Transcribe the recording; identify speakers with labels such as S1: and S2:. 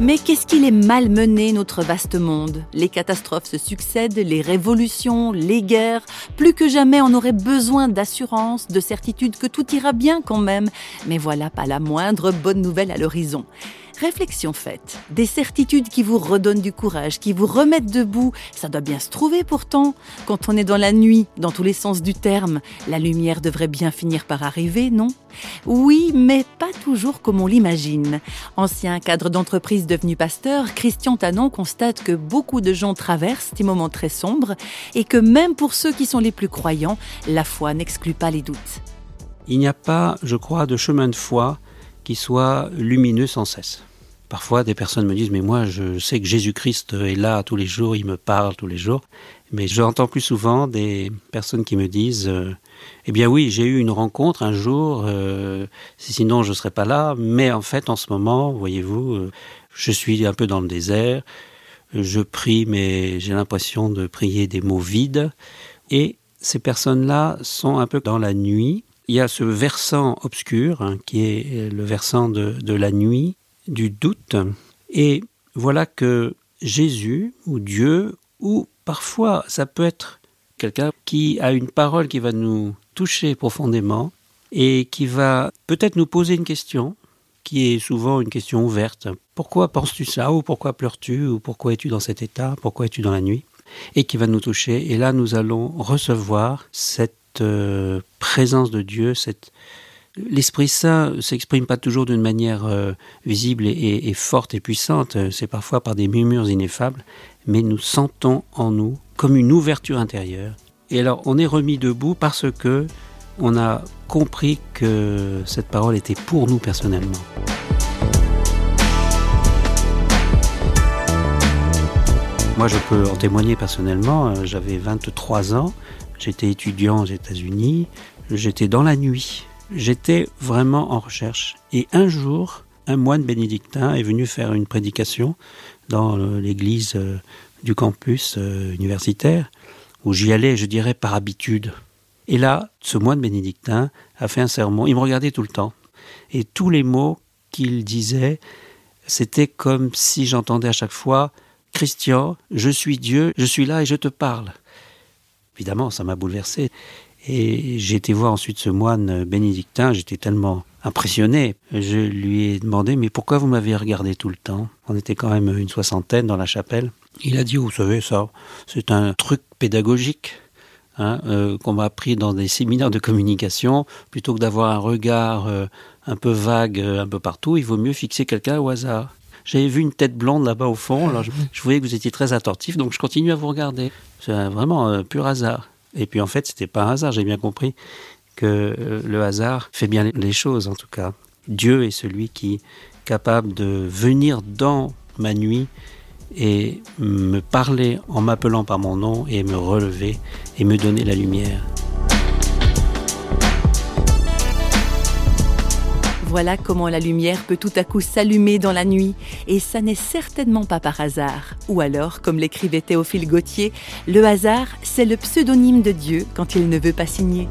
S1: Mais qu'est-ce qu'il est mal mené notre vaste monde? Les catastrophes se succèdent, les révolutions, les guerres. Plus que jamais, on aurait besoin d'assurance, de certitude que tout ira bien quand même. Mais voilà pas la moindre bonne nouvelle à l'horizon. Réflexion faite, des certitudes qui vous redonnent du courage, qui vous remettent debout, ça doit bien se trouver pourtant. Quand on est dans la nuit, dans tous les sens du terme, la lumière devrait bien finir par arriver, non? Oui, mais pas toujours comme on l'imagine. Ancien cadre d'entreprise devenu pasteur, Christian Tanon constate que beaucoup de gens traversent des moments très sombres et que même pour ceux qui sont les plus croyants, la foi n'exclut pas les doutes.
S2: Il n'y a pas, je crois, de chemin de foi qui soit lumineux sans cesse. Parfois, des personnes me disent, mais moi, je sais que Jésus-Christ est là tous les jours, il me parle tous les jours. Mais j'entends plus souvent des personnes qui me disent, euh, eh bien oui, j'ai eu une rencontre un jour, euh, sinon je ne serais pas là, mais en fait, en ce moment, voyez-vous, euh, je suis un peu dans le désert, je prie, mais j'ai l'impression de prier des mots vides. Et ces personnes-là sont un peu dans la nuit. Il y a ce versant obscur, hein, qui est le versant de la nuit, du doute. Et voilà que Jésus ou Dieu, ou parfois ça peut être quelqu'un qui a une parole qui va nous toucher profondément et qui va peut-être nous poser une question qui est souvent une question ouverte. Pourquoi penses-tu ça Ou pourquoi pleures-tu Ou pourquoi es-tu dans cet état Pourquoi es-tu dans la nuit Et qui va nous toucher. Et là, nous allons recevoir cette euh, présence de Dieu, cette, L'Esprit Saint s'exprime pas toujours d'une manière euh, visible et, forte et puissante, c'est parfois par des murmures ineffables, mais nous sentons en nous comme une ouverture intérieure. Et alors on est remis debout parce que on a compris que cette parole était pour nous personnellement. Moi, je peux en témoigner personnellement. Euh, j'avais 23 ans, j'étais étudiant aux États-Unis, j'étais dans la nuit j'étais vraiment en recherche. Et un jour, un moine bénédictin est venu faire une prédication dans l'église euh, du campus euh, universitaire, où j'y allais, je dirais, par habitude. Et là, ce moine bénédictin a fait un sermon. Il me regardait tout le temps. Et tous les mots qu'il disait, c'était comme si j'entendais à chaque fois Christian, je suis Dieu, je suis là et je te parle. Évidemment, ça m'a bouleversé. Et j'ai été voir ensuite ce moine bénédictin, j'étais tellement impressionné. Je lui ai demandé, mais pourquoi vous m'avez regardé tout le temps? On était quand même une soixantaine dans la chapelle. Il a dit, vous savez, ça, c'est un truc pédagogique. Hein, euh, qu'on m'a appris dans des séminaires de communication, plutôt que d'avoir un regard euh, un peu vague euh, un peu partout, il vaut mieux fixer quelqu'un au hasard. J'avais vu une tête blonde là-bas au fond, alors je, je, voyais que vous étiez très attentif, donc je continue à vous regarder. C'est vraiment pur hasard. Et puis en fait, c'était pas un hasard, j'ai bien compris que euh, le hasard fait bien les choses en tout cas. Dieu est celui qui est capable de venir dans ma nuit et me parler en m'appelant par mon nom et me relever et me donner la lumière.
S1: Voilà comment la lumière peut tout à coup s'allumer dans la nuit, et ça n'est certainement pas par hasard. Ou alors, comme l'écrivait Théophile Gautier, le hasard, c'est le pseudonyme de Dieu quand il ne veut pas signer.